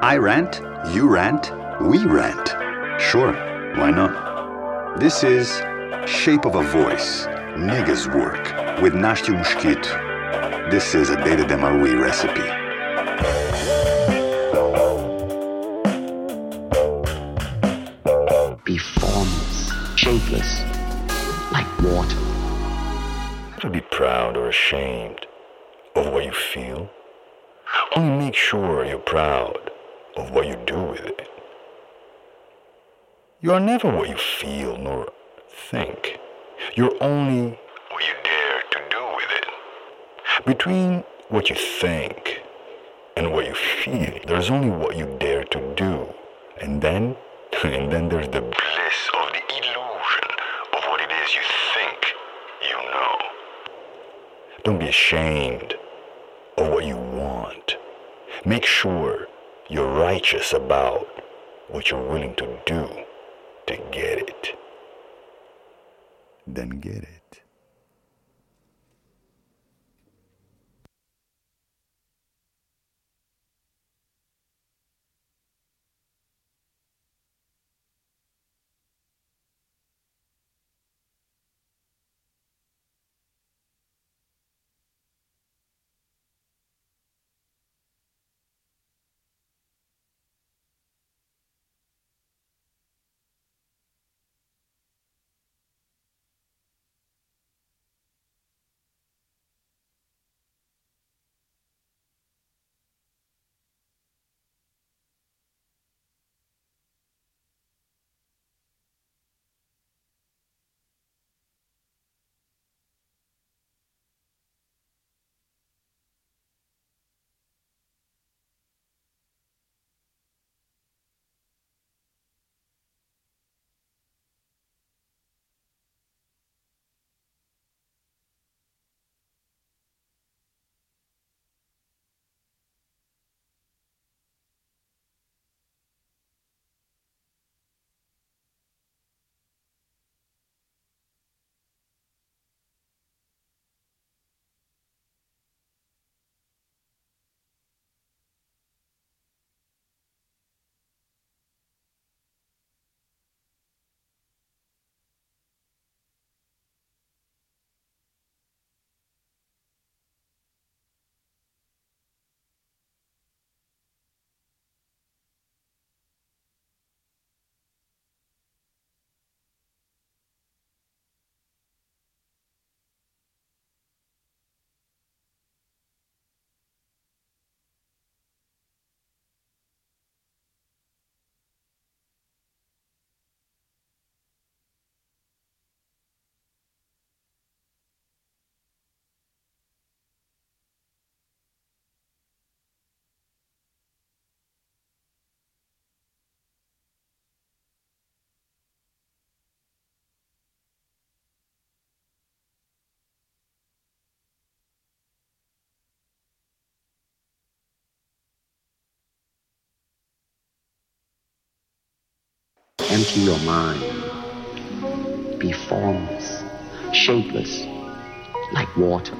I rant, you rant, we rant. Sure, why not? This is Shape of a Voice, Niggas Work, with Nástio Mosquito. This is a Data de Marui recipe. Be formless, shapeless, like water. Never be proud or ashamed of what you feel. Only make sure you're proud of what you do with it. You are never what you feel nor think. You're only what you dare to do with it. Between what you think and what you feel, there's only what you dare to do. And then, and then there's the bliss of the illusion of what it is you think you know. Don't be ashamed of what you want. Make sure you're righteous about what you're willing to do to get it. Then get it. Empty your mind. Be formless, shapeless, like water.